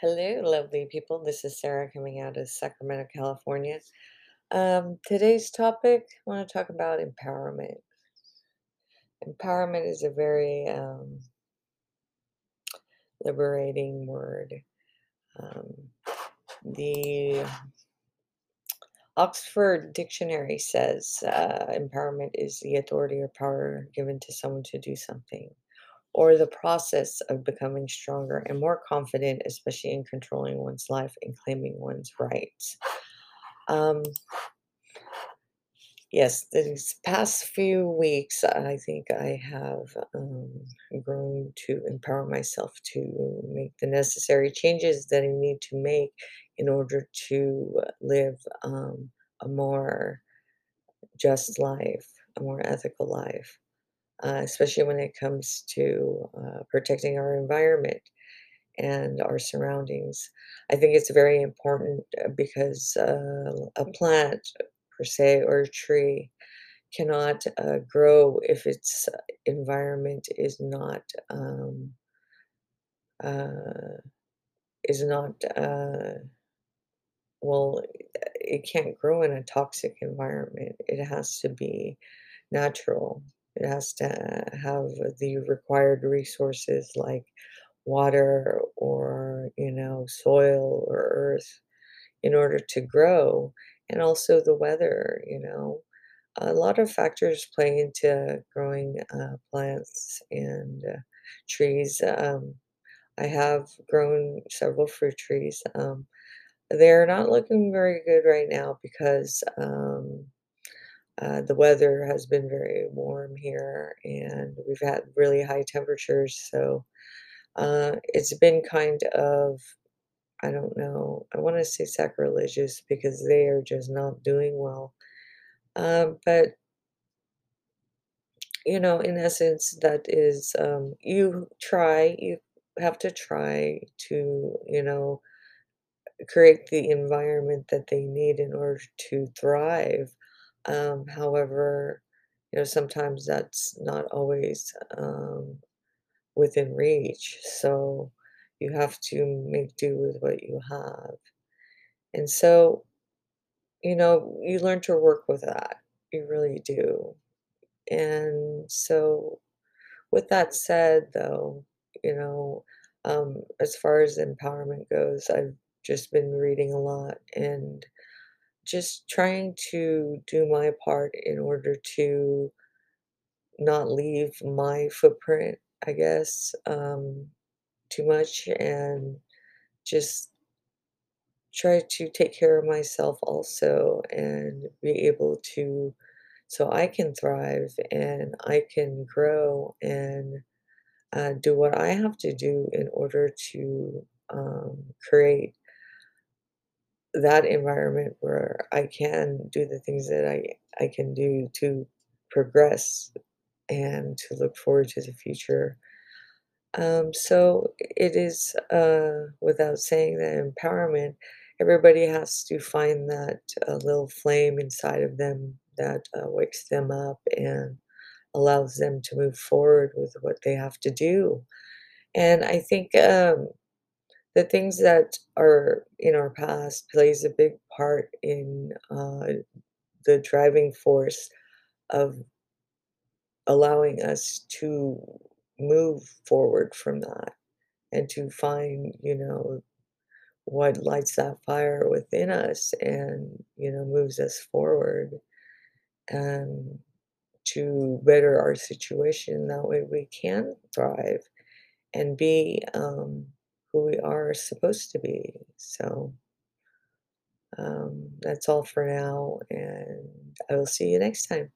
Hello, lovely people. This is Sarah coming out of Sacramento, California. Um, today's topic, I want to talk about empowerment. Empowerment is a very um, liberating word. Um, the Oxford Dictionary says uh, empowerment is the authority or power given to someone to do something, or the process of becoming stronger and more confident, especially in controlling one's life and claiming one's rights. Um, yes, these past few weeks, I think I have um, grown to empower myself to make the necessary changes that I need to make in order to live um, a more just life, a more ethical life, uh, especially when it comes to uh, protecting our environment and our surroundings. I think it's very important uh, because uh, a plant, per se, or a tree cannot uh, grow if its environment is not um, uh, is not uh, well. It can't grow in a toxic environment. It has to be natural. It has to have the required resources like water or, you know, soil or earth in order to grow, and also the weather, you know. A lot of factors play into growing uh, plants and uh, trees. Um, I have grown several fruit trees. Um, they're not looking very good right now because um, uh, the weather has been very warm here and we've had really high temperatures. So uh, it's been kind of, I don't know, I want to say sacrilegious because they are just not doing well. Um, but, you know, in essence, that is, um, you try, you have to try to, you know, create the environment that they need in order to thrive. Um, however, you know, sometimes that's not always um, within reach. So you have to make do with what you have. And so, you know, you learn to work with that. You really do. And so, with that said, though, you know, um, as far as empowerment goes, I've just been reading a lot and just trying to do my part in order to not leave my footprint, I guess, um, too much and just try to take care of myself also and be able to so I can thrive and I can grow and uh, do what I have to do in order to um, create that environment where I can do the things that I I can do to progress and to look forward to the future. Um, so it is, uh, without saying that empowerment, everybody has to find that uh, little flame inside of them that uh, wakes them up and allows them to move forward with what they have to do. And I think um, the things that are in our past plays a big part in uh, the driving force of allowing us to move forward from that and to find, you know, what lights that fire within us and, you know, moves us forward and to better our situation. That way we can thrive and be um, who we are supposed to be. So um, that's all for now, and I will see you next time.